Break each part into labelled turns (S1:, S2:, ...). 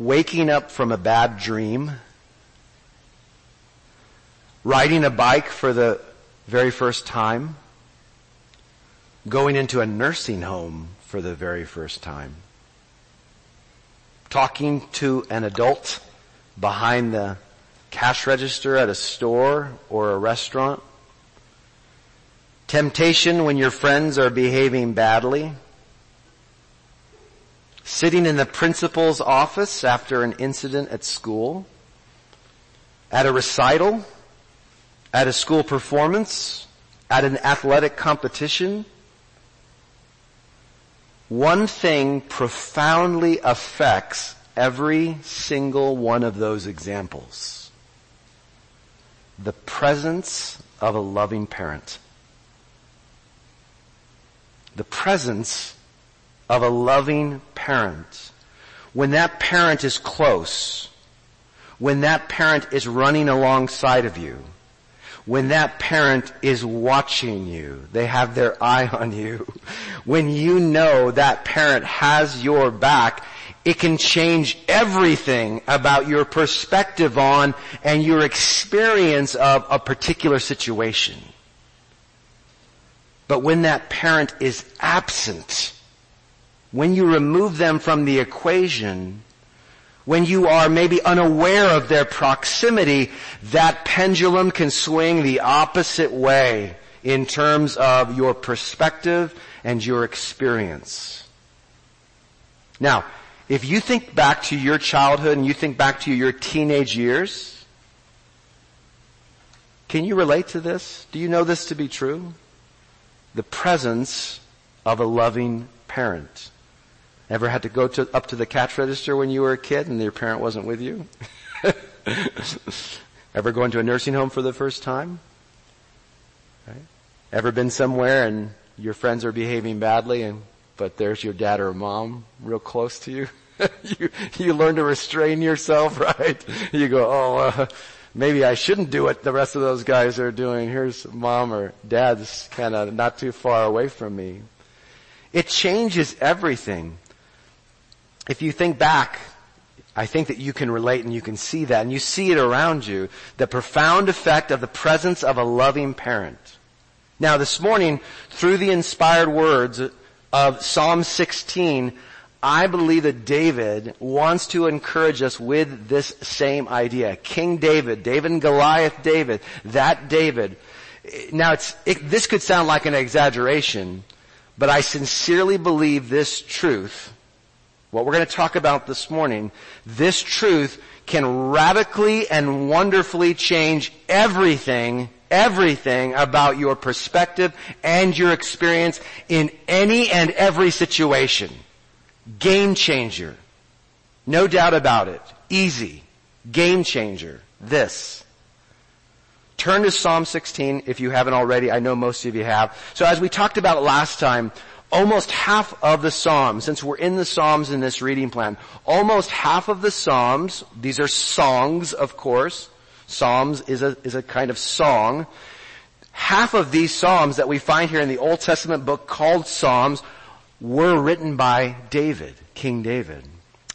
S1: waking up from a bad dream, riding a bike for the very first time, going into a nursing home for the very first time, talking to an adult behind the cash register at a store or a restaurant, temptation when your friends are behaving badly, sitting in the principal's office after an incident at school, at a recital, at a school performance, at an athletic competition, one thing profoundly affects every single one of those examples. The presence of a loving parent. The presence of a loving parent. When that parent is close, when that parent is running alongside of you, when that parent is watching you, they have their eye on you, when you know that parent has your back, it can change everything about your perspective on and your experience of a particular situation. But when that parent is absent, when you remove them from the equation, when you are maybe unaware of their proximity, that pendulum can swing the opposite way in terms of your perspective and your experience. Now, if you think back to your childhood and you think back to your teenage years, can you relate to this? Do you know this to be true? The presence of a loving parent. Ever had to go to, up to the cash register when you were a kid and your parent wasn't with you? Ever go into a nursing home for the first time? Right? Ever been somewhere and your friends are behaving badly and, but there's your dad or mom real close to you? you, you learn to restrain yourself, right? You go, oh, uh, maybe I shouldn't do what the rest of those guys are doing. Here's mom or dad's kind of not too far away from me. It changes everything if you think back, I think that you can relate and you can see that and you see it around you, the profound effect of the presence of a loving parent. Now this morning, through the inspired words of Psalm 16, I believe that David wants to encourage us with this same idea. King David, David and Goliath David, that David. Now it's, it, this could sound like an exaggeration, but I sincerely believe this truth what we're going to talk about this morning, this truth can radically and wonderfully change everything, everything about your perspective and your experience in any and every situation. Game changer. No doubt about it. Easy. Game changer. This. Turn to Psalm 16 if you haven't already. I know most of you have. So as we talked about last time, almost half of the Psalms, since we're in the Psalms in this reading plan, almost half of the Psalms, these are songs, of course. Psalms is a, is a kind of song. Half of these Psalms that we find here in the Old Testament book called Psalms were written by David, King David.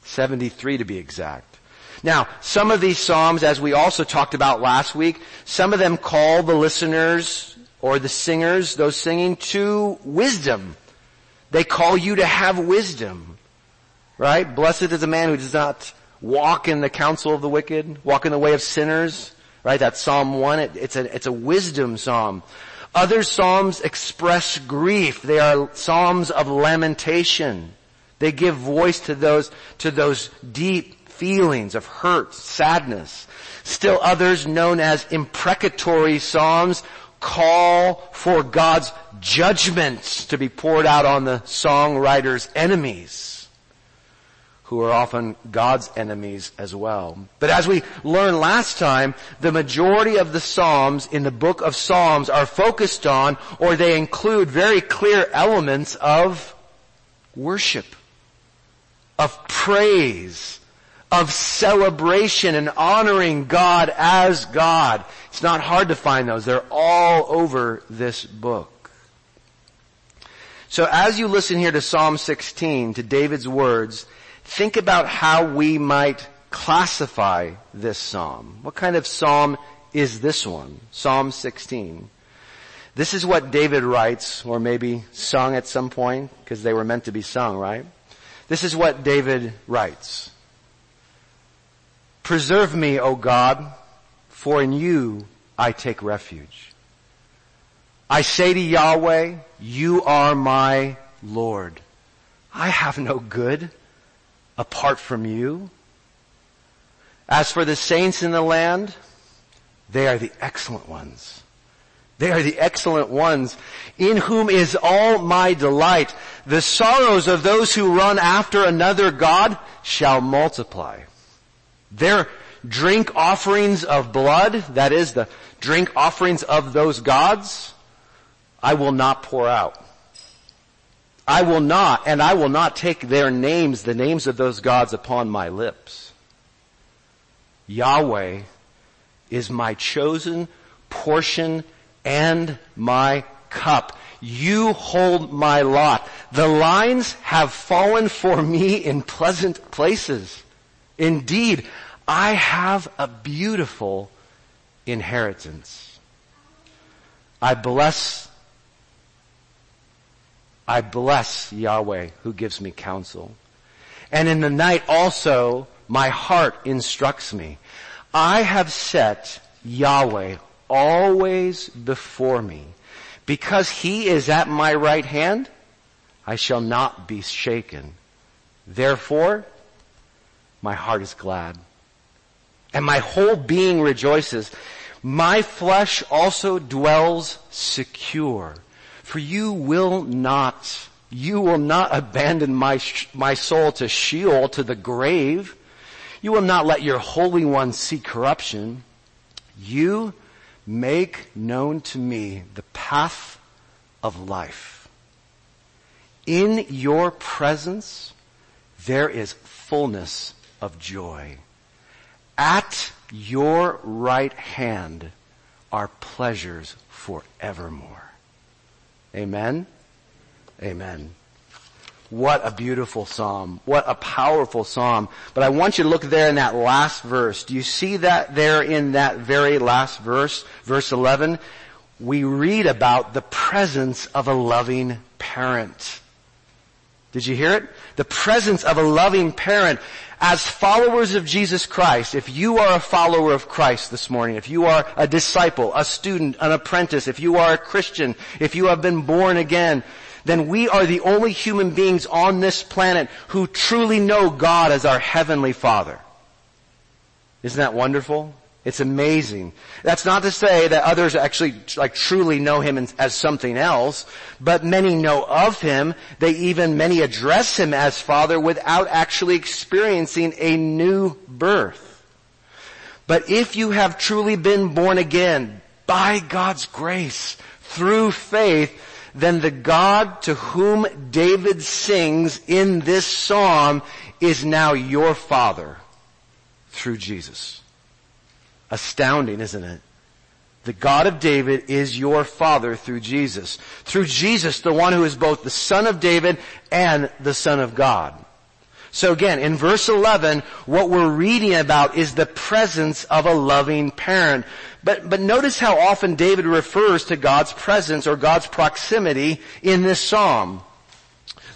S1: 73 to be exact. Now, some of these Psalms, as we also talked about last week, some of them call the listeners or the singers, those singing, to wisdom they call you to have wisdom. Right? Blessed is a man who does not walk in the counsel of the wicked, walk in the way of sinners. Right? That's Psalm 1. It, it's a, it's a wisdom psalm. Other psalms express grief. They are psalms of lamentation. They give voice to those, to those deep feelings of hurt, sadness. Still others known as imprecatory psalms call for God's judgments to be poured out on the songwriter's enemies, who are often God's enemies as well. But as we learned last time, the majority of the Psalms in the book of Psalms are focused on, or they include very clear elements of worship, of praise, of celebration and honoring God as God. It's not hard to find those. They're all over this book. So as you listen here to Psalm 16, to David's words, think about how we might classify this psalm. What kind of psalm is this one? Psalm 16. This is what David writes, or maybe sung at some point, because they were meant to be sung, right? This is what David writes. Preserve me, O God, for in you I take refuge. I say to Yahweh, you are my Lord. I have no good apart from you. As for the saints in the land, they are the excellent ones. They are the excellent ones in whom is all my delight. The sorrows of those who run after another God shall multiply. Their drink offerings of blood, that is the drink offerings of those gods, I will not pour out. I will not, and I will not take their names, the names of those gods upon my lips. Yahweh is my chosen portion and my cup. You hold my lot. The lines have fallen for me in pleasant places. Indeed, I have a beautiful inheritance. I bless, I bless Yahweh who gives me counsel. And in the night also my heart instructs me. I have set Yahweh always before me. Because he is at my right hand, I shall not be shaken. Therefore, my heart is glad. And my whole being rejoices. My flesh also dwells secure. For you will not, you will not abandon my, my soul to Sheol, to the grave. You will not let your Holy One see corruption. You make known to me the path of life. In your presence, there is fullness of joy. At your right hand are pleasures forevermore. Amen? Amen. What a beautiful psalm. What a powerful psalm. But I want you to look there in that last verse. Do you see that there in that very last verse, verse 11? We read about the presence of a loving parent. Did you hear it? The presence of a loving parent. As followers of Jesus Christ, if you are a follower of Christ this morning, if you are a disciple, a student, an apprentice, if you are a Christian, if you have been born again, then we are the only human beings on this planet who truly know God as our Heavenly Father. Isn't that wonderful? It's amazing. That's not to say that others actually like truly know Him as something else, but many know of Him. They even, many address Him as Father without actually experiencing a new birth. But if you have truly been born again by God's grace through faith, then the God to whom David sings in this psalm is now your father through Jesus. Astounding, isn't it? The God of David is your father through Jesus. Through Jesus, the one who is both the son of David and the son of God. So again, in verse 11, what we're reading about is the presence of a loving parent. But, but notice how often David refers to God's presence or God's proximity in this psalm.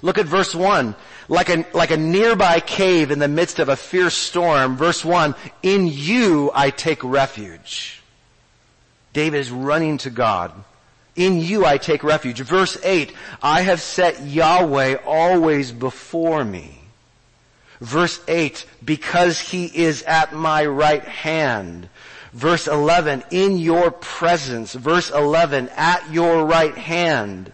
S1: Look at verse 1. Like a, like a nearby cave in the midst of a fierce storm. Verse 1, in you I take refuge. David is running to God. In you I take refuge. Verse 8, I have set Yahweh always before me. Verse 8, because he is at my right hand. Verse 11, in your presence. Verse 11, at your right hand.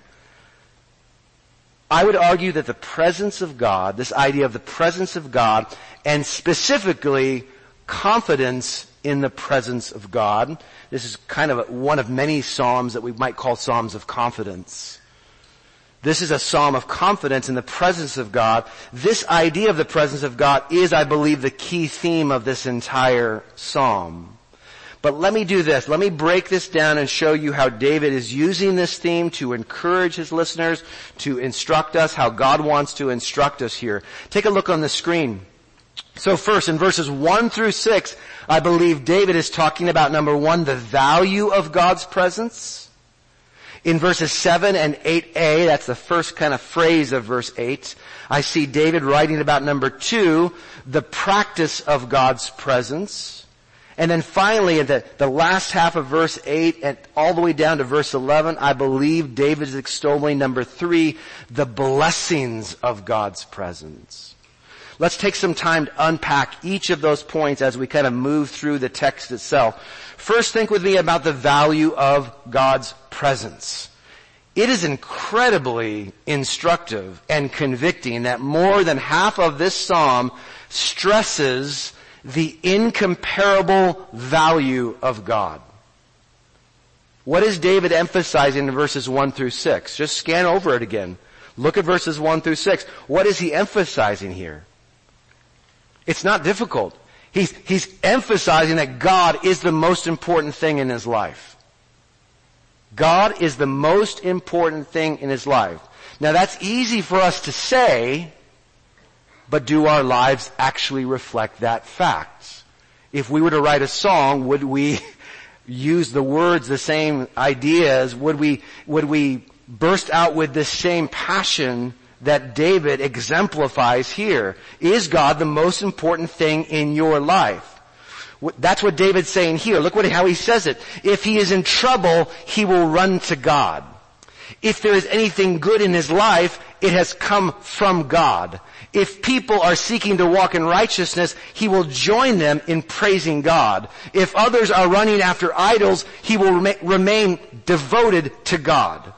S1: I would argue that the presence of God, this idea of the presence of God, and specifically confidence in the presence of God, this is kind of one of many psalms that we might call psalms of confidence. This is a psalm of confidence in the presence of God. This idea of the presence of God is, I believe, the key theme of this entire psalm. But let me do this. Let me break this down and show you how David is using this theme to encourage his listeners, to instruct us, how God wants to instruct us here. Take a look on the screen. So first, in verses 1 through 6, I believe David is talking about number one, the value of God's presence. In verses 7 and 8a, that's the first kind of phrase of verse 8, I see David writing about number two, the practice of God's presence. And then finally, in the, the last half of verse 8 and all the way down to verse 11, I believe David is extolling number three, the blessings of God's presence. Let's take some time to unpack each of those points as we kind of move through the text itself. First, think with me about the value of God's presence. It is incredibly instructive and convicting that more than half of this psalm stresses the incomparable value of God. What is David emphasizing in verses 1 through 6? Just scan over it again. Look at verses 1 through 6. What is he emphasizing here? It's not difficult. He's, he's emphasizing that God is the most important thing in his life. God is the most important thing in his life. Now that's easy for us to say, but do our lives actually reflect that fact? If we were to write a song, would we use the words, the same ideas? Would we, would we burst out with the same passion that David exemplifies here. Is God the most important thing in your life? That's what David's saying here. Look what, how he says it. If he is in trouble, he will run to God. If there is anything good in his life, it has come from God. If people are seeking to walk in righteousness, he will join them in praising God. If others are running after idols, he will remain devoted to God.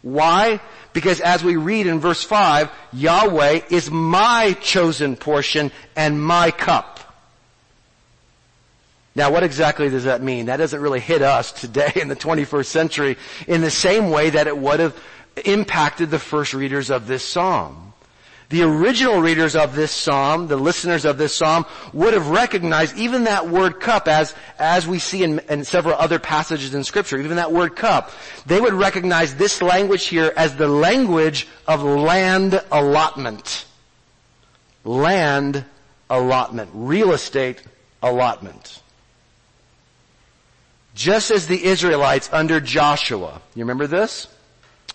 S1: Why? Because as we read in verse 5, Yahweh is my chosen portion and my cup. Now what exactly does that mean? That doesn't really hit us today in the 21st century in the same way that it would have impacted the first readers of this psalm. The original readers of this psalm, the listeners of this psalm, would have recognized even that word cup as, as we see in, in several other passages in scripture, even that word cup. They would recognize this language here as the language of land allotment. Land allotment. Real estate allotment. Just as the Israelites under Joshua, you remember this?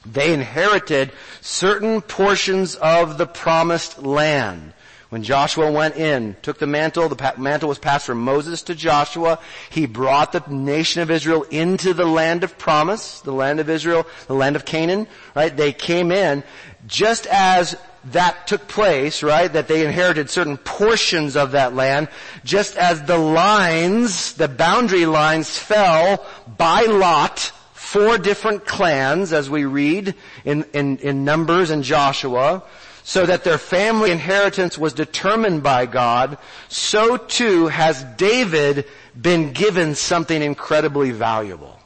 S1: They inherited certain portions of the promised land. When Joshua went in, took the mantle, the mantle was passed from Moses to Joshua. He brought the nation of Israel into the land of promise, the land of Israel, the land of Canaan, right? They came in just as that took place, right? That they inherited certain portions of that land, just as the lines, the boundary lines fell by lot for different clans as we read in, in, in Numbers and Joshua, so that their family inheritance was determined by God, so too has David been given something incredibly valuable.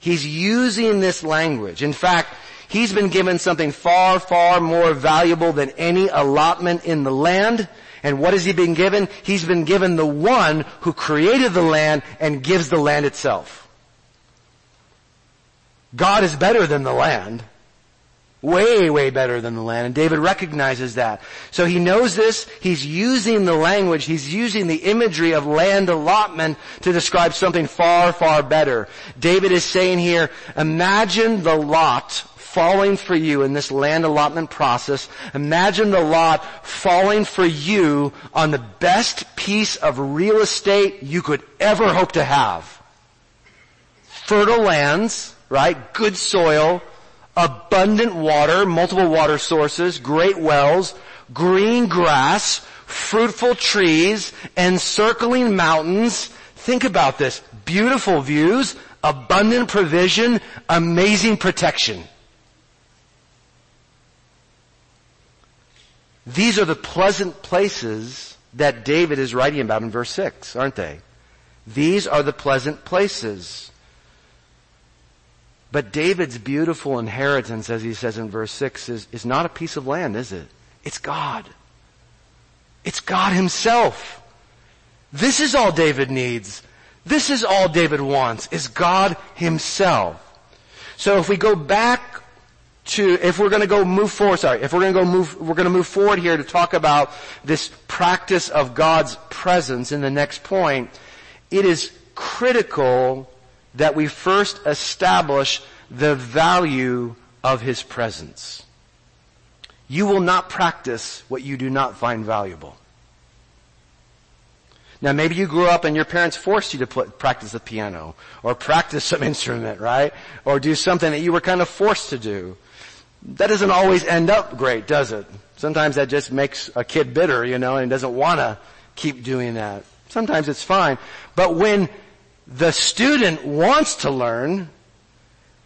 S1: He's using this language. In fact, he's been given something far, far more valuable than any allotment in the land. And what has he been given? He's been given the one who created the land and gives the land itself. God is better than the land. Way, way better than the land. And David recognizes that. So he knows this. He's using the language. He's using the imagery of land allotment to describe something far, far better. David is saying here, imagine the lot falling for you in this land allotment process. Imagine the lot falling for you on the best piece of real estate you could ever hope to have. Fertile lands, right? Good soil, abundant water, multiple water sources, great wells, green grass, fruitful trees, encircling mountains. Think about this. Beautiful views, abundant provision, amazing protection. These are the pleasant places that David is writing about in verse 6, aren't they? These are the pleasant places. But David's beautiful inheritance, as he says in verse 6, is, is not a piece of land, is it? It's God. It's God himself. This is all David needs. This is all David wants, is God himself. So if we go back to, if we're gonna go move forward, sorry, if we're gonna go move, we're gonna move forward here to talk about this practice of God's presence in the next point, it is critical that we first establish the value of His presence. You will not practice what you do not find valuable. Now maybe you grew up and your parents forced you to practice the piano or practice some instrument, right? Or do something that you were kind of forced to do. That doesn't always end up great, does it? Sometimes that just makes a kid bitter, you know, and doesn't want to keep doing that. Sometimes it's fine. But when the student wants to learn,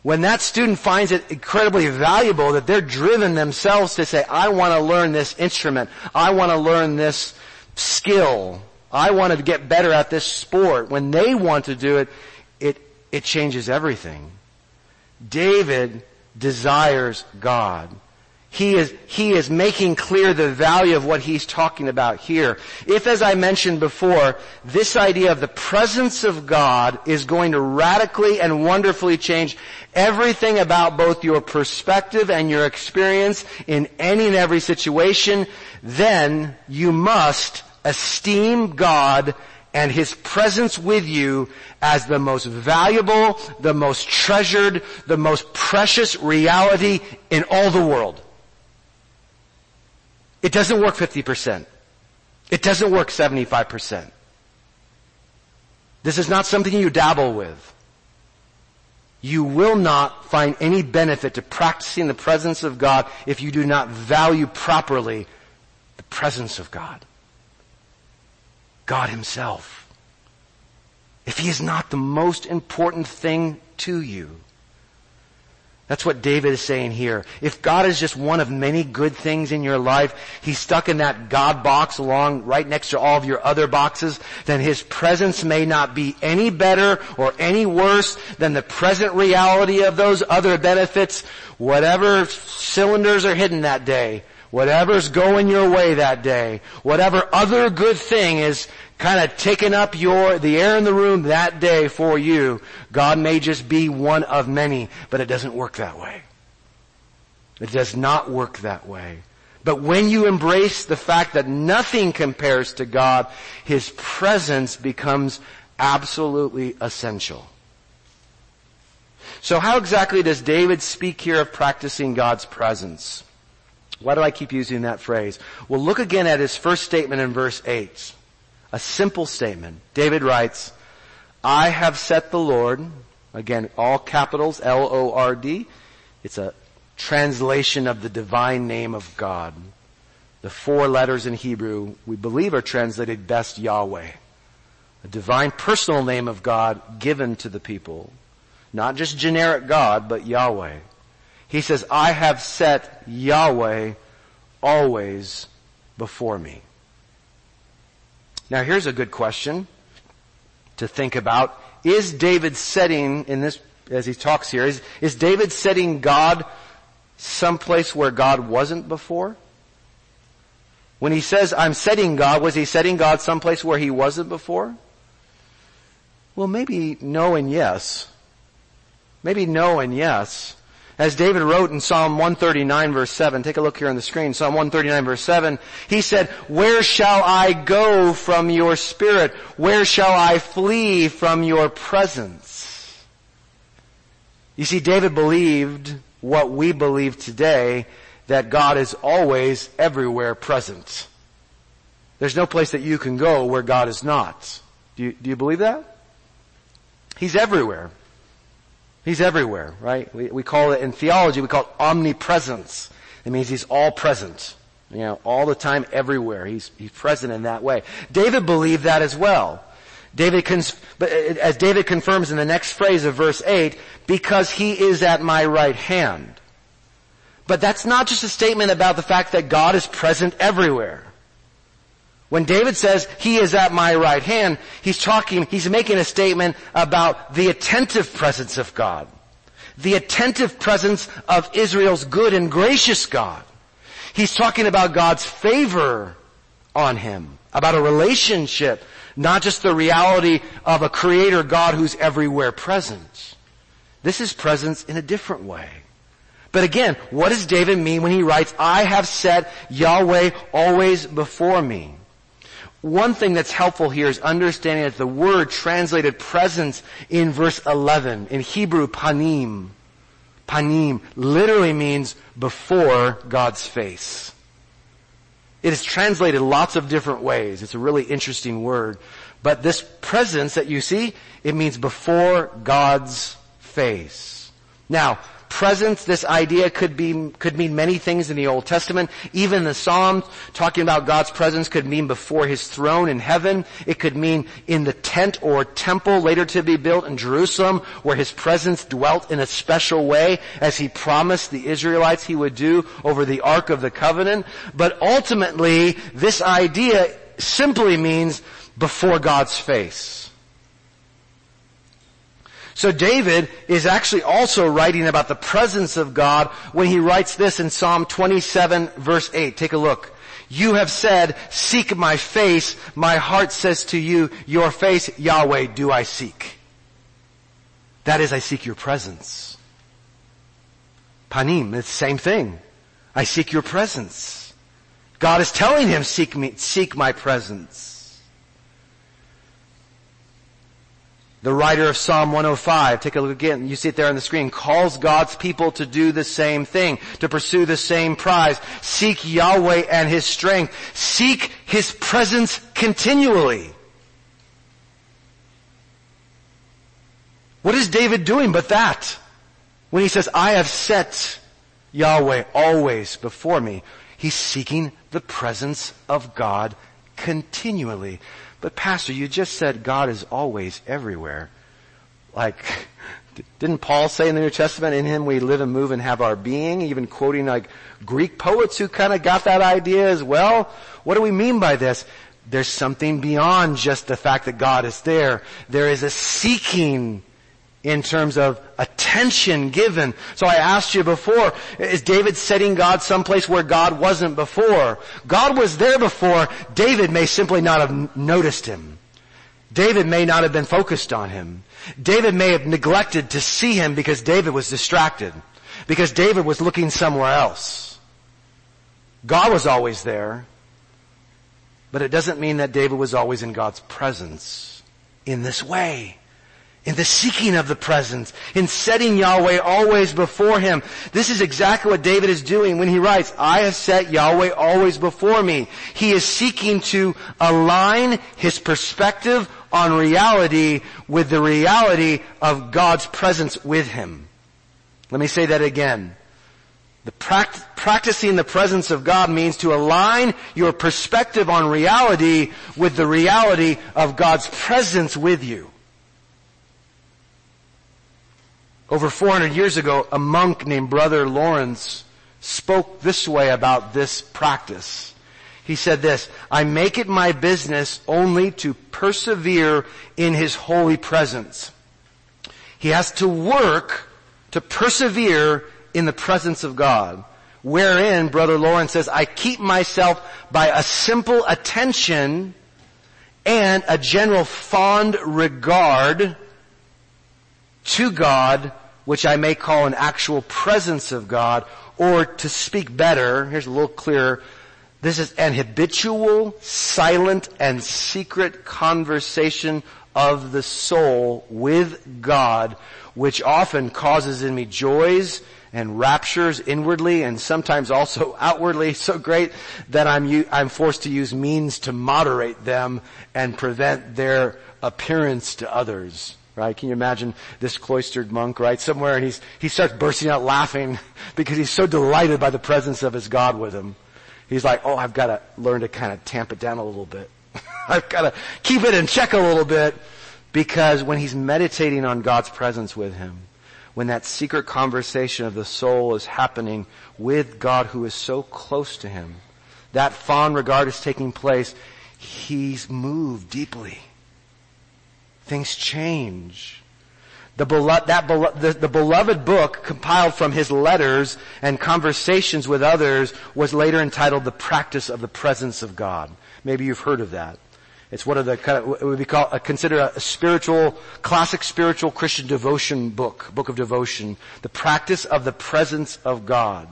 S1: when that student finds it incredibly valuable that they're driven themselves to say, I want to learn this instrument. I want to learn this skill. I want to get better at this sport. When they want to do it, it, it changes everything. David desires God. He is, he is making clear the value of what he's talking about here. If, as I mentioned before, this idea of the presence of God is going to radically and wonderfully change everything about both your perspective and your experience in any and every situation, then you must esteem God and His presence with you as the most valuable, the most treasured, the most precious reality in all the world. It doesn't work 50%. It doesn't work 75%. This is not something you dabble with. You will not find any benefit to practicing the presence of God if you do not value properly the presence of God. God Himself. If He is not the most important thing to you, that's what David is saying here. If God is just one of many good things in your life, He's stuck in that God box along right next to all of your other boxes, then His presence may not be any better or any worse than the present reality of those other benefits. Whatever cylinders are hidden that day, whatever's going your way that day, whatever other good thing is kind of taken up your, the air in the room that day for you. God may just be one of many, but it doesn't work that way. It does not work that way. But when you embrace the fact that nothing compares to God, His presence becomes absolutely essential. So how exactly does David speak here of practicing God's presence? Why do I keep using that phrase? Well, look again at his first statement in verse 8. A simple statement. David writes, I have set the Lord, again, all capitals, L-O-R-D. It's a translation of the divine name of God. The four letters in Hebrew we believe are translated best Yahweh. A divine personal name of God given to the people. Not just generic God, but Yahweh. He says, I have set Yahweh always before me. Now here's a good question to think about. Is David setting, in this, as he talks here, is, is David setting God someplace where God wasn't before? When he says, I'm setting God, was he setting God someplace where he wasn't before? Well, maybe no and yes. Maybe no and yes. As David wrote in Psalm 139 verse 7, take a look here on the screen, Psalm 139 verse 7, he said, Where shall I go from your spirit? Where shall I flee from your presence? You see, David believed what we believe today, that God is always everywhere present. There's no place that you can go where God is not. Do you, do you believe that? He's everywhere. He's everywhere, right? We, we call it, in theology, we call it omnipresence. It means he's all present. You know, all the time, everywhere. He's, he's present in that way. David believed that as well. David, but uh, uh, as David confirms in the next phrase of verse 8, because he is at my right hand. But that's not just a statement about the fact that God is present everywhere. When David says, he is at my right hand, he's talking, he's making a statement about the attentive presence of God. The attentive presence of Israel's good and gracious God. He's talking about God's favor on him, about a relationship Not just the reality of a creator God who's everywhere present. This is presence in a different way. But again, what does David mean when he writes, I have set Yahweh always before me? One thing that's helpful here is understanding that the word translated presence in verse 11, in Hebrew, panim, panim, literally means before God's face. It is translated lots of different ways. It's a really interesting word. But this presence that you see, it means before God's face. Now, presence, this idea could be, could mean many things in the Old Testament. Even the Psalms talking about God's presence could mean before His throne in heaven. It could mean in the tent or temple later to be built in Jerusalem where His presence dwelt in a special way as He promised the Israelites He would do over the Ark of the Covenant. But ultimately, this idea simply means before God's face. So David is actually also writing about the presence of God when he writes this in Psalm 27 verse 8. Take a look. You have said, seek my face. My heart says to you, your face, Yahweh, do I seek. That is, I seek your presence. Panim, it's the same thing. I seek your presence. God is telling him, seek me, seek my presence. The writer of Psalm 105, take a look again, you see it there on the screen, calls God's people to do the same thing, to pursue the same prize. Seek Yahweh and His strength. Seek His presence continually. What is David doing but that? When he says, I have set Yahweh always before me, he's seeking the presence of God continually. But pastor, you just said God is always everywhere. Like, didn't Paul say in the New Testament, in him we live and move and have our being, even quoting like Greek poets who kind of got that idea as well? What do we mean by this? There's something beyond just the fact that God is there. There is a seeking in terms of attention given. So I asked you before, is David setting God someplace where God wasn't before? God was there before, David may simply not have noticed him. David may not have been focused on him. David may have neglected to see him because David was distracted. Because David was looking somewhere else. God was always there. But it doesn't mean that David was always in God's presence in this way in the seeking of the presence, in setting Yahweh always before him. This is exactly what David is doing when he writes, I have set Yahweh always before me. He is seeking to align his perspective on reality with the reality of God's presence with him. Let me say that again. The pract- practicing the presence of God means to align your perspective on reality with the reality of God's presence with you. Over 400 years ago, a monk named Brother Lawrence spoke this way about this practice. He said this, I make it my business only to persevere in His holy presence. He has to work to persevere in the presence of God. Wherein, Brother Lawrence says, I keep myself by a simple attention and a general fond regard to God which I may call an actual presence of God, or to speak better, here's a little clearer, this is an habitual, silent, and secret conversation of the soul with God, which often causes in me joys and raptures inwardly and sometimes also outwardly so great that I'm, I'm forced to use means to moderate them and prevent their appearance to others right? Can you imagine this cloistered monk, right? Somewhere and he's, he starts bursting out laughing because he's so delighted by the presence of his God with him. He's like, oh, I've got to learn to kind of tamp it down a little bit. I've got to keep it in check a little bit because when he's meditating on God's presence with him, when that secret conversation of the soul is happening with God who is so close to him, that fond regard is taking place, he's moved deeply things change. The, beloved, that, the, the beloved book compiled from his letters and conversations with others was later entitled The Practice of the Presence of God. Maybe you've heard of that. It's one of the it would be called, uh, considered a spiritual, classic spiritual Christian devotion book, book of devotion. The practice of the presence of God.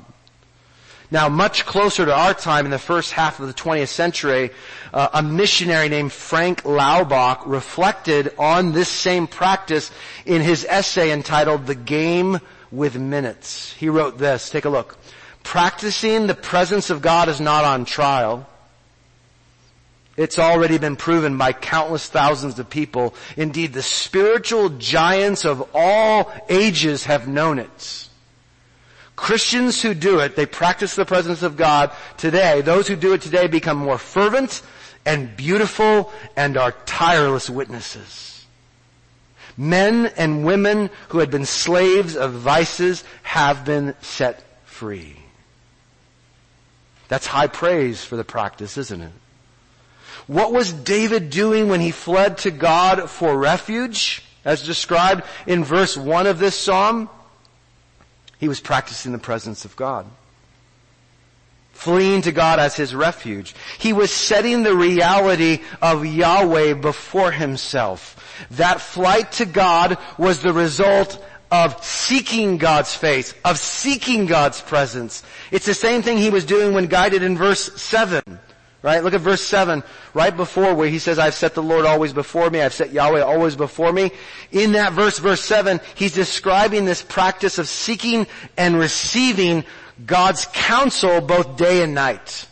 S1: Now, much closer to our time in the first half of the 20th century, uh, a missionary named Frank Laubach reflected on this same practice in his essay entitled The Game with Minutes. He wrote this, take a look. Practicing the presence of God is not on trial. It's already been proven by countless thousands of people. Indeed, the spiritual giants of all ages have known it. Christians who do it, they practice the presence of God today. Those who do it today become more fervent and beautiful and are tireless witnesses. Men and women who had been slaves of vices have been set free. That's high praise for the practice, isn't it? What was David doing when he fled to God for refuge, as described in verse 1 of this psalm? He was practicing the presence of God. Fleeing to God as his refuge. He was setting the reality of Yahweh before himself. That flight to God was the result of seeking God's face, of seeking God's presence. It's the same thing he was doing when guided in verse 7. Right? Look at verse 7, right before where he says, I've set the Lord always before me, I've set Yahweh always before me. In that verse, verse 7, he's describing this practice of seeking and receiving God's counsel both day and night.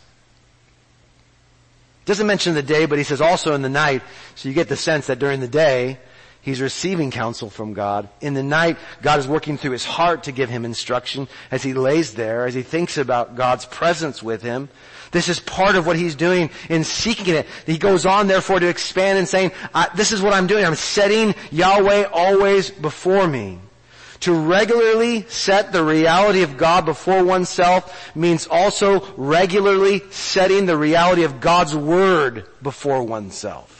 S1: Doesn't mention the day, but he says also in the night, so you get the sense that during the day, He's receiving counsel from God. In the night, God is working through his heart to give him instruction as he lays there, as he thinks about God's presence with him. This is part of what he's doing in seeking it. He goes on therefore to expand and saying, this is what I'm doing. I'm setting Yahweh always before me. To regularly set the reality of God before oneself means also regularly setting the reality of God's Word before oneself.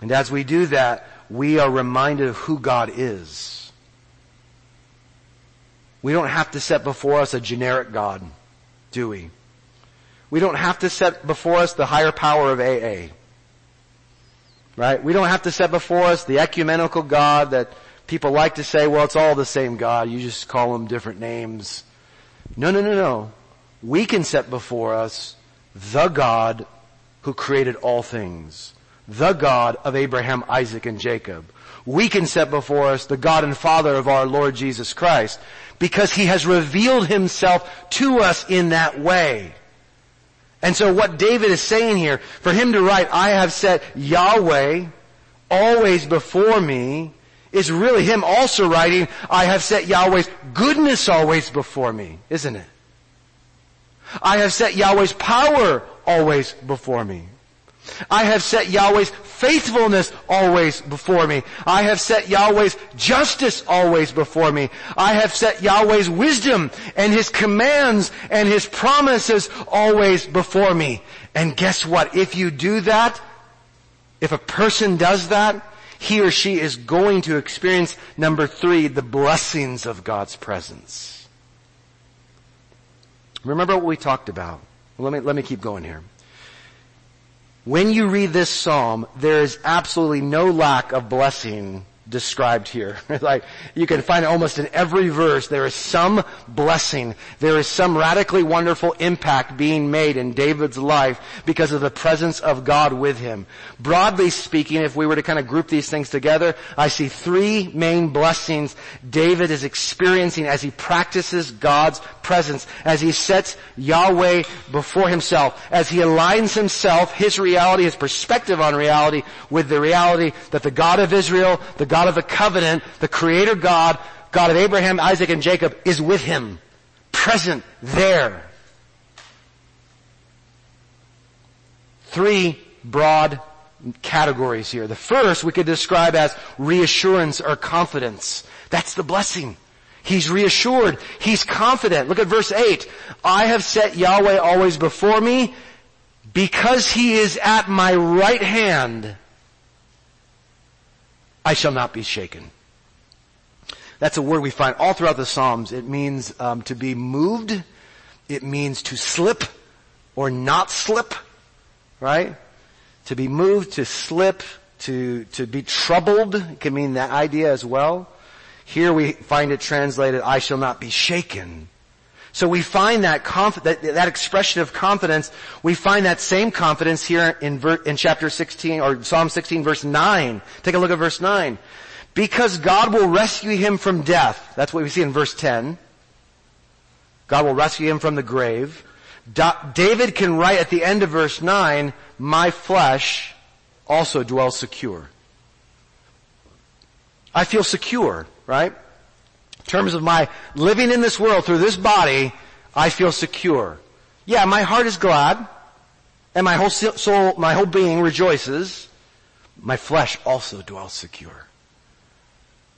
S1: And as we do that, we are reminded of who God is. We don't have to set before us a generic God, do we? We don't have to set before us the higher power of AA. Right? We don't have to set before us the ecumenical God that people like to say, well, it's all the same God. You just call them different names. No, no, no, no. We can set before us the God who created all things the God of Abraham, Isaac, and Jacob. We can set before us the God and Father of our Lord Jesus Christ because He has revealed Himself to us in that way. And so what David is saying here, for him to write, I have set Yahweh always before me, is really him also writing, I have set Yahweh's goodness always before me, isn't it? I have set Yahweh's power always before me. I have set Yahweh's faithfulness always before me. I have set Yahweh's justice always before me. I have set Yahweh's wisdom and His commands and His promises always before me. And guess what? If you do that, if a person does that, he or she is going to experience number three, the blessings of God's presence. Remember what we talked about. Let me, let me keep going here. When you read this psalm, there is absolutely no lack of blessing described here. like, you can find almost in every verse, there is some blessing. There is some radically wonderful impact being made in David's life because of the presence of God with him. Broadly speaking, if we were to kind of group these things together, I see three main blessings David is experiencing as he practices God's presence, as he sets Yahweh before himself, as he aligns himself, his reality, his perspective on reality, with the reality that the God of Israel, the God of the covenant, the creator God, God of Abraham, Isaac, and Jacob is with him. Present there. Three broad categories here. The first we could describe as reassurance or confidence. That's the blessing. He's reassured. He's confident. Look at verse 8. I have set Yahweh always before me because he is at my right hand. I shall not be shaken. That's a word we find all throughout the Psalms. It means um, to be moved. It means to slip. or not slip, right? To be moved, to slip, to, to be troubled can mean that idea as well. Here we find it translated, I shall not be shaken. So we find that, conf- that, that, expression of confidence, we find that same confidence here in, ver- in chapter 16, or Psalm 16 verse 9. Take a look at verse 9. Because God will rescue him from death. That's what we see in verse 10. God will rescue him from the grave. David can write at the end of verse 9, my flesh also dwells secure. I feel secure, right? In terms of my living in this world through this body, I feel secure. Yeah, my heart is glad, and my whole soul, my whole being rejoices. My flesh also dwells secure.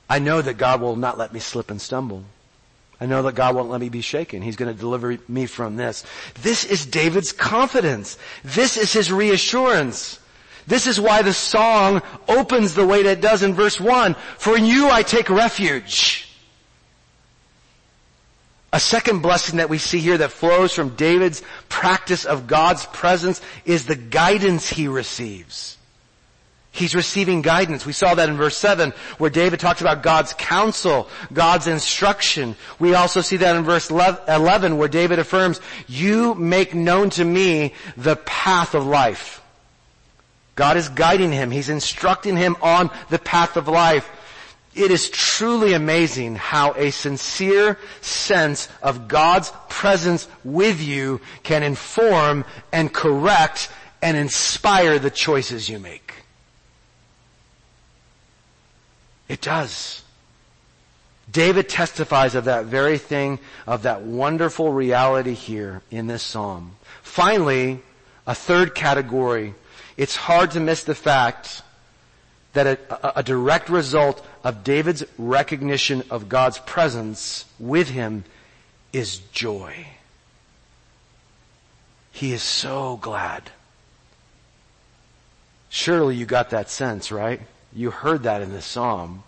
S1: I know that God will not let me slip and stumble. I know that God won't let me be shaken. He's going to deliver me from this. This is David's confidence. This is his reassurance. This is why the song opens the way that it does in verse 1. For in you I take refuge. A second blessing that we see here that flows from David's practice of God's presence is the guidance he receives. He's receiving guidance. We saw that in verse 7 where David talks about God's counsel, God's instruction. We also see that in verse 11 where David affirms, you make known to me the path of life. God is guiding him. He's instructing him on the path of life. It is truly amazing how a sincere sense of God's presence with you can inform and correct and inspire the choices you make. It does. David testifies of that very thing, of that wonderful reality here in this psalm. Finally, a third category. It's hard to miss the fact that a, a, direct result of David's recognition of God's presence with him is joy. He is so glad. Surely you got that sense, right? You heard that in the psalm.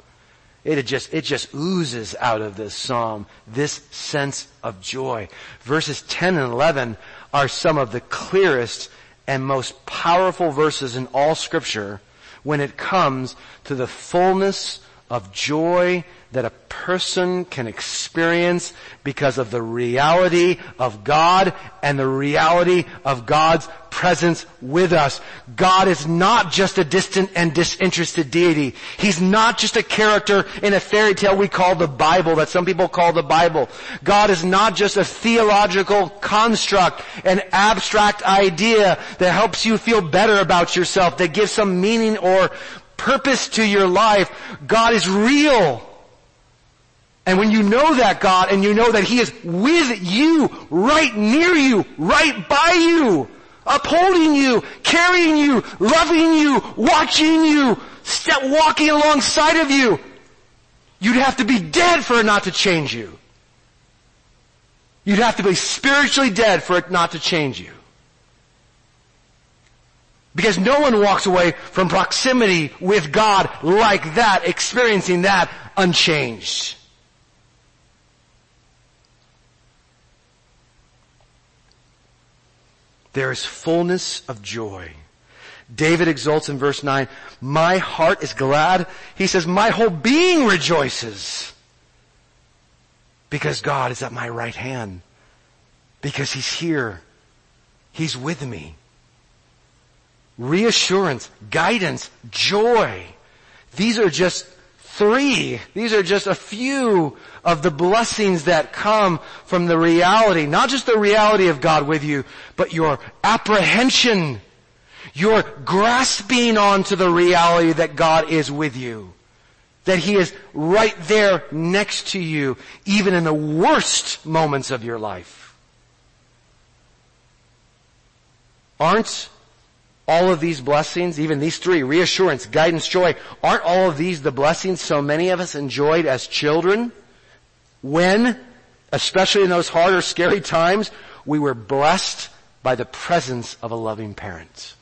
S1: It just, it just oozes out of this psalm, this sense of joy. Verses 10 and 11 are some of the clearest and most powerful verses in all scripture when it comes to the fullness of joy that a person can experience because of the reality of God and the reality of God's presence with us. God is not just a distant and disinterested deity. He's not just a character in a fairy tale we call the Bible, that some people call the Bible. God is not just a theological construct, an abstract idea that helps you feel better about yourself, that gives some meaning or purpose to your life. God is real. And when you know that God and you know that He is with you, right near you, right by you, upholding you, carrying you, loving you, watching you, step walking alongside of you, you'd have to be dead for it not to change you. You'd have to be spiritually dead for it not to change you. Because no one walks away from proximity with God like that, experiencing that unchanged. There is fullness of joy. David exults in verse 9, my heart is glad. He says, my whole being rejoices. Because God is at my right hand. Because He's here. He's with me reassurance, guidance, joy. These are just three. These are just a few of the blessings that come from the reality, not just the reality of God with you, but your apprehension, your grasping onto the reality that God is with you. That He is right there next to you, even in the worst moments of your life. Aren't all of these blessings, even these three, reassurance, guidance, joy, aren't all of these the blessings so many of us enjoyed as children? When, especially in those hard or scary times, we were blessed by the presence of a loving parent.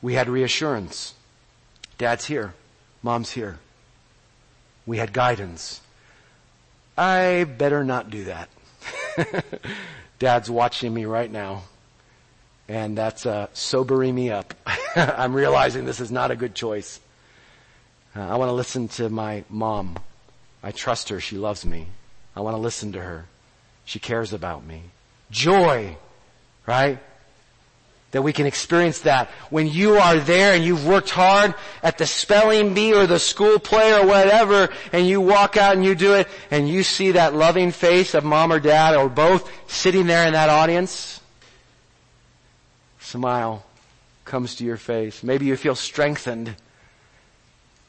S1: We had reassurance. Dad's here. Mom's here. We had guidance. I better not do that. Dad's watching me right now. And that's uh, sobering me up. I'm realizing this is not a good choice. Uh, I want to listen to my mom. I trust her. She loves me. I want to listen to her. She cares about me. Joy, right? That we can experience that. When you are there and you've worked hard at the spelling bee or the school play or whatever, and you walk out and you do it, and you see that loving face of mom or dad or both sitting there in that audience, smile comes to your face. Maybe you feel strengthened,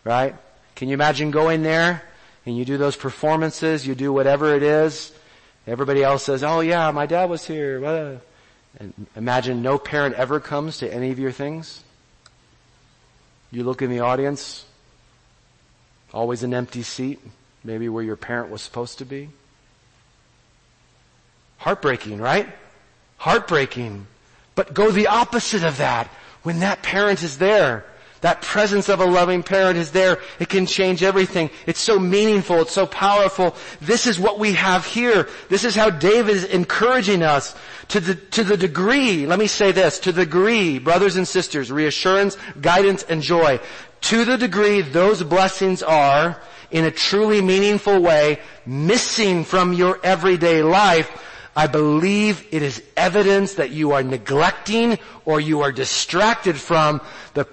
S1: right? Can you imagine going there and you do those performances, you do whatever it is, everybody else says, oh yeah, my dad was here. And imagine no parent ever comes to any of your things. You look in the audience, always an empty seat, maybe where your parent was supposed to be. Heartbreaking, right? Heartbreaking. But go the opposite of that. When that parent is there, that presence of a loving parent is there. It can change everything. It's so meaningful. It's so powerful. This is what we have here. This is how David is encouraging us to the, to the degree, let me say this, to the degree, brothers and sisters, reassurance, guidance, and joy. To the degree those blessings are, in a truly meaningful way, missing from your everyday life, I believe it is evidence that you are neglecting or you are distracted from the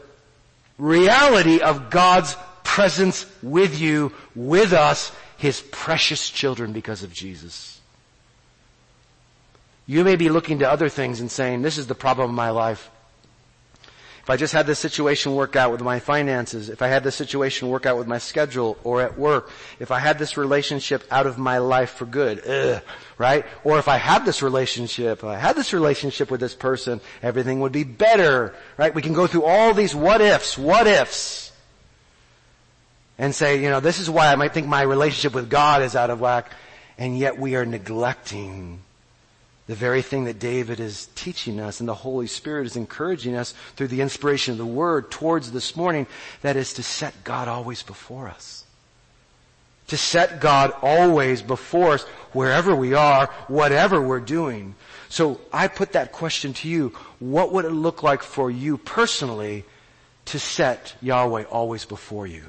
S1: reality of God's presence with you, with us, His precious children because of Jesus. You may be looking to other things and saying, this is the problem of my life. If I just had this situation work out with my finances, if I had this situation work out with my schedule or at work, if I had this relationship out of my life for good, ugh, right? Or if I had this relationship, I had this relationship with this person, everything would be better, right? We can go through all these what ifs, what ifs, and say, you know, this is why I might think my relationship with God is out of whack, and yet we are neglecting the very thing that David is teaching us and the Holy Spirit is encouraging us through the inspiration of the Word towards this morning, that is to set God always before us. To set God always before us wherever we are, whatever we're doing. So I put that question to you. What would it look like for you personally to set Yahweh always before you?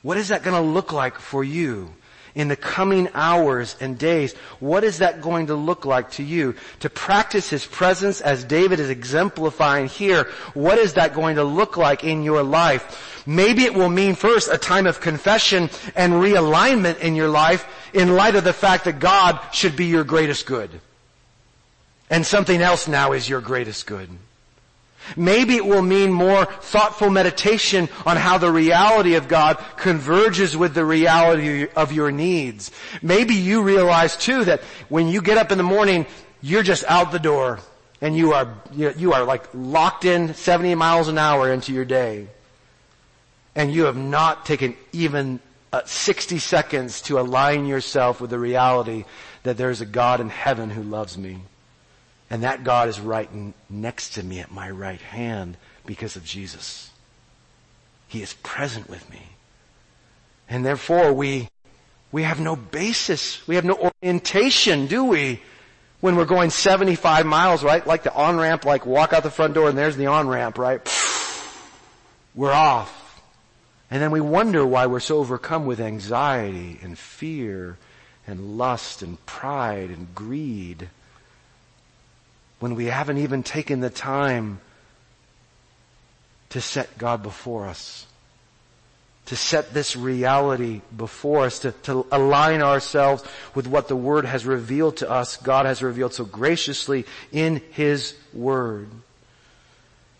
S1: What is that going to look like for you? In the coming hours and days. What is that going to look like to you? To practice His presence as David is exemplifying here, what is that going to look like in your life? Maybe it will mean first a time of confession and realignment in your life in light of the fact that God should be your greatest good. And something else now is your greatest good. Maybe it will mean more thoughtful meditation on how the reality of God converges with the reality of your needs. Maybe you realize too that when you get up in the morning, you're just out the door and you are, you are like locked in 70 miles an hour into your day. And you have not taken even uh, 60 seconds to align yourself with the reality that there's a God in heaven who loves me. And that God is right next to me at my right hand because of Jesus. He is present with me. And therefore we, we have no basis. We have no orientation, do we? When we're going 75 miles, right? Like the on-ramp, like walk out the front door and there's the on-ramp, right? We're off. And then we wonder why we're so overcome with anxiety and fear and lust and pride and greed when we haven't even taken the time to set God before us. To set this reality before us, to, to align ourselves with what the Word has revealed to us, God has revealed so graciously in His Word.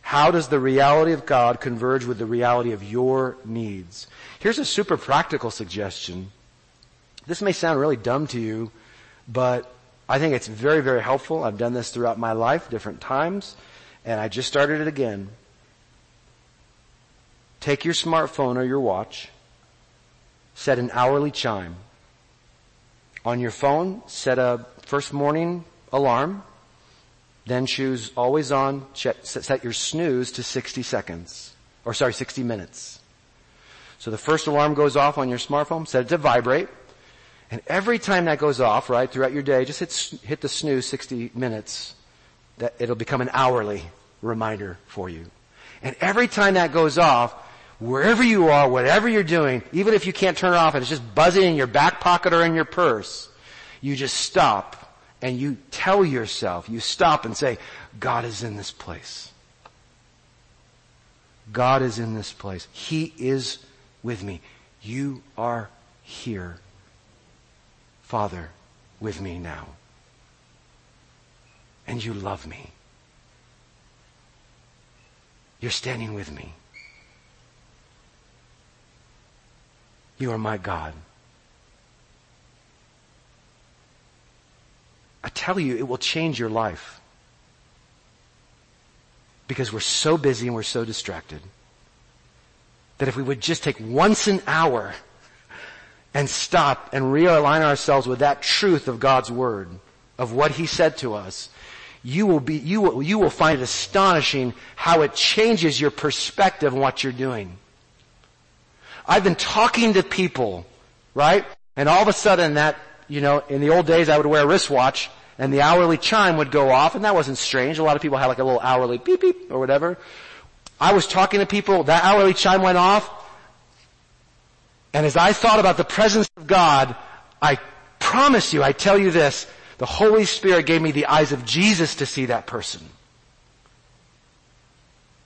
S1: How does the reality of God converge with the reality of your needs? Here's a super practical suggestion. This may sound really dumb to you, but I think it's very, very helpful. I've done this throughout my life, different times, and I just started it again. Take your smartphone or your watch, set an hourly chime. On your phone, set a first morning alarm, then choose always on, set your snooze to 60 seconds, or sorry, 60 minutes. So the first alarm goes off on your smartphone, set it to vibrate, and every time that goes off, right, throughout your day, just hit, hit the snooze 60 minutes. that it'll become an hourly reminder for you. And every time that goes off, wherever you are, whatever you're doing, even if you can't turn it off and it's just buzzing in your back pocket or in your purse, you just stop and you tell yourself, you stop and say, God is in this place. God is in this place. He is with me. You are here. Father, with me now. And you love me. You're standing with me. You are my God. I tell you, it will change your life. Because we're so busy and we're so distracted that if we would just take once an hour and stop and realign ourselves with that truth of God's Word, of what He said to us, you will be, you will, you will find it astonishing how it changes your perspective on what you're doing. I've been talking to people, right? And all of a sudden that, you know, in the old days I would wear a wristwatch and the hourly chime would go off and that wasn't strange. A lot of people had like a little hourly beep beep or whatever. I was talking to people, that hourly chime went off, and as I thought about the presence of God, I promise you, I tell you this, the Holy Spirit gave me the eyes of Jesus to see that person.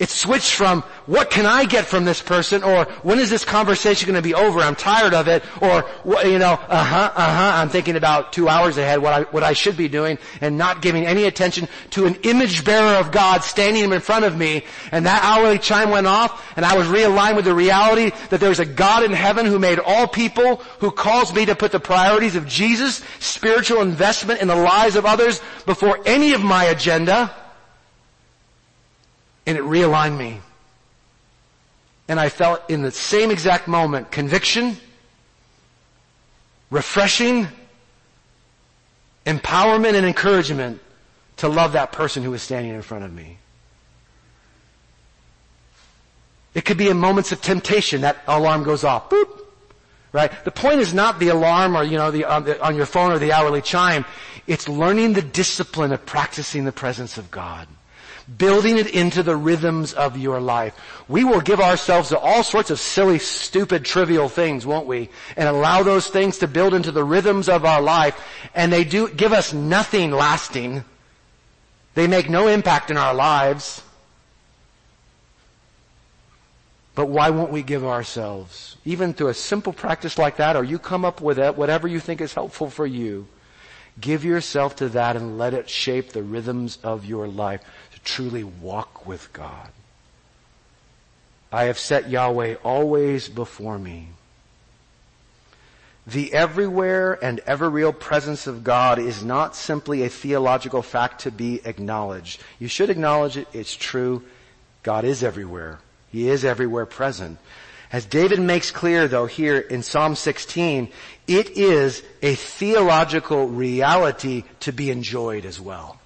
S1: It switched from, what can I get from this person? Or, when is this conversation going to be over? I'm tired of it. Or, you know, uh-huh, uh-huh, I'm thinking about two hours ahead what I, what I should be doing and not giving any attention to an image bearer of God standing in front of me. And that hourly chime went off and I was realigned with the reality that there's a God in heaven who made all people, who calls me to put the priorities of Jesus, spiritual investment in the lives of others before any of my agenda. And it realigned me. And I felt in the same exact moment conviction, refreshing, empowerment and encouragement to love that person who was standing in front of me. It could be in moments of temptation that alarm goes off. Boop. Right? The point is not the alarm or, you know, the, on, the, on your phone or the hourly chime. It's learning the discipline of practicing the presence of God building it into the rhythms of your life. We will give ourselves to all sorts of silly, stupid, trivial things, won't we? And allow those things to build into the rhythms of our life, and they do give us nothing lasting. They make no impact in our lives. But why won't we give ourselves, even through a simple practice like that, or you come up with it, whatever you think is helpful for you, give yourself to that and let it shape the rhythms of your life truly walk with God. I have set Yahweh always before me. The everywhere and ever real presence of God is not simply a theological fact to be acknowledged. You should acknowledge it. It's true. God is everywhere. He is everywhere present. As David makes clear though here in Psalm 16, it is a theological reality to be enjoyed as well.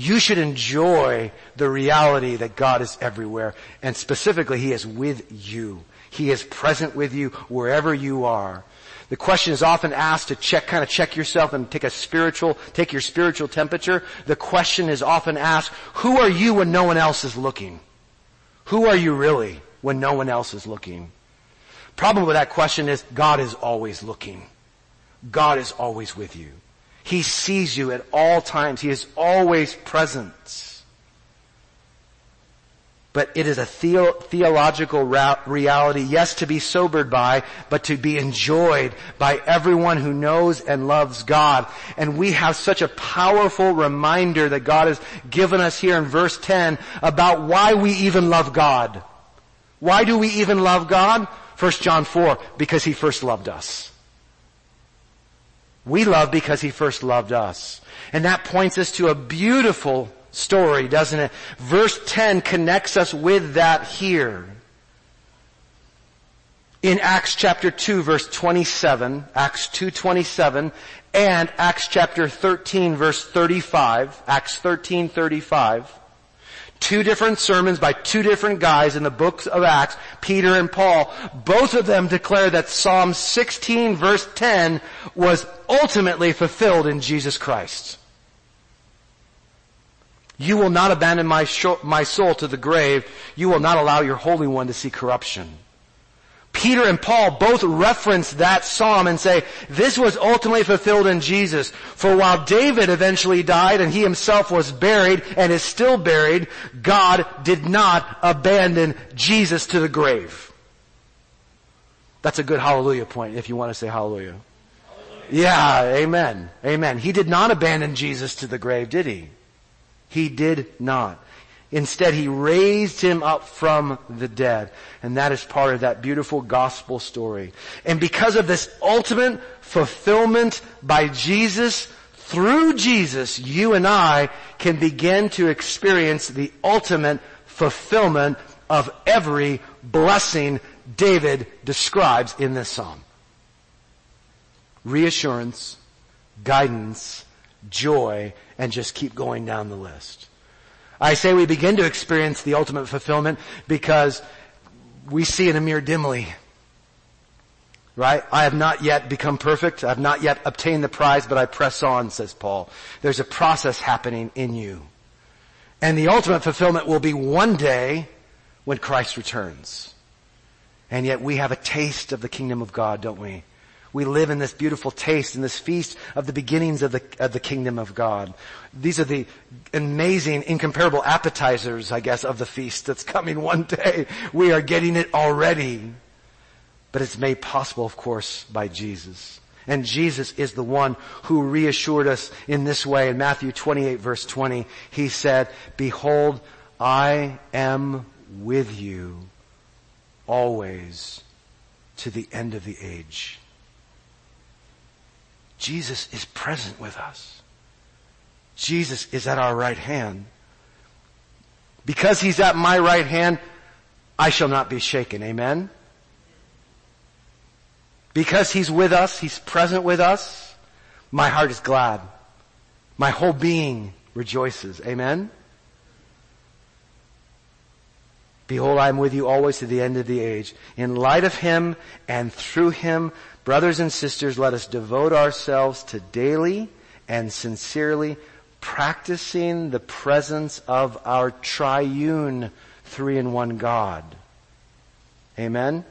S1: You should enjoy the reality that God is everywhere and specifically He is with you. He is present with you wherever you are. The question is often asked to check, kind of check yourself and take a spiritual, take your spiritual temperature. The question is often asked, who are you when no one else is looking? Who are you really when no one else is looking? Problem with that question is God is always looking. God is always with you. He sees you at all times. He is always present. But it is a theo- theological ra- reality, yes, to be sobered by, but to be enjoyed by everyone who knows and loves God. And we have such a powerful reminder that God has given us here in verse 10 about why we even love God. Why do we even love God? 1 John 4, because He first loved us. We love because He first loved us. And that points us to a beautiful story, doesn't it? Verse 10 connects us with that here. In Acts chapter 2 verse 27, Acts 2.27, and Acts chapter 13 verse 35, Acts 13, 35, Two different sermons by two different guys in the books of Acts, Peter and Paul. Both of them declare that Psalm 16 verse 10 was ultimately fulfilled in Jesus Christ.
S2: You will not abandon my, my soul to the grave. You will not allow your Holy One to see corruption. Peter and Paul both reference that psalm and say, this was ultimately fulfilled in Jesus. For while David eventually died and he himself was buried and is still buried, God did not abandon Jesus to the grave. That's a good hallelujah point if you want to say hallelujah. hallelujah. Yeah, amen. Amen. He did not abandon Jesus to the grave, did he? He did not. Instead, he raised him up from the dead. And that is part of that beautiful gospel story. And because of this ultimate fulfillment by Jesus, through Jesus, you and I can begin to experience the ultimate fulfillment of every blessing David describes in this psalm. Reassurance, guidance, joy, and just keep going down the list. I say we begin to experience the ultimate fulfillment because we see it a mere dimly. Right? I have not yet become perfect. I have not yet obtained the prize, but I press on, says Paul. There's a process happening in you. And the ultimate fulfillment will be one day when Christ returns. And yet we have a taste of the kingdom of God, don't we? We live in this beautiful taste, in this feast of the beginnings of the, of the kingdom of God. These are the amazing, incomparable appetizers, I guess, of the feast that's coming one day. We are getting it already. But it's made possible, of course, by Jesus. And Jesus is the one who reassured us in this way. In Matthew 28 verse 20, He said, Behold, I am with you always to the end of the age. Jesus is present with us. Jesus is at our right hand. Because he's at my right hand, I shall not be shaken. Amen? Because he's with us, he's present with us, my heart is glad. My whole being rejoices. Amen? Behold, I am with you always to the end of the age. In light of him and through him, brothers and sisters, let us devote ourselves to daily and sincerely practicing the presence of our triune three in one God. Amen?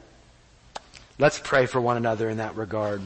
S2: Let's pray for one another in that regard.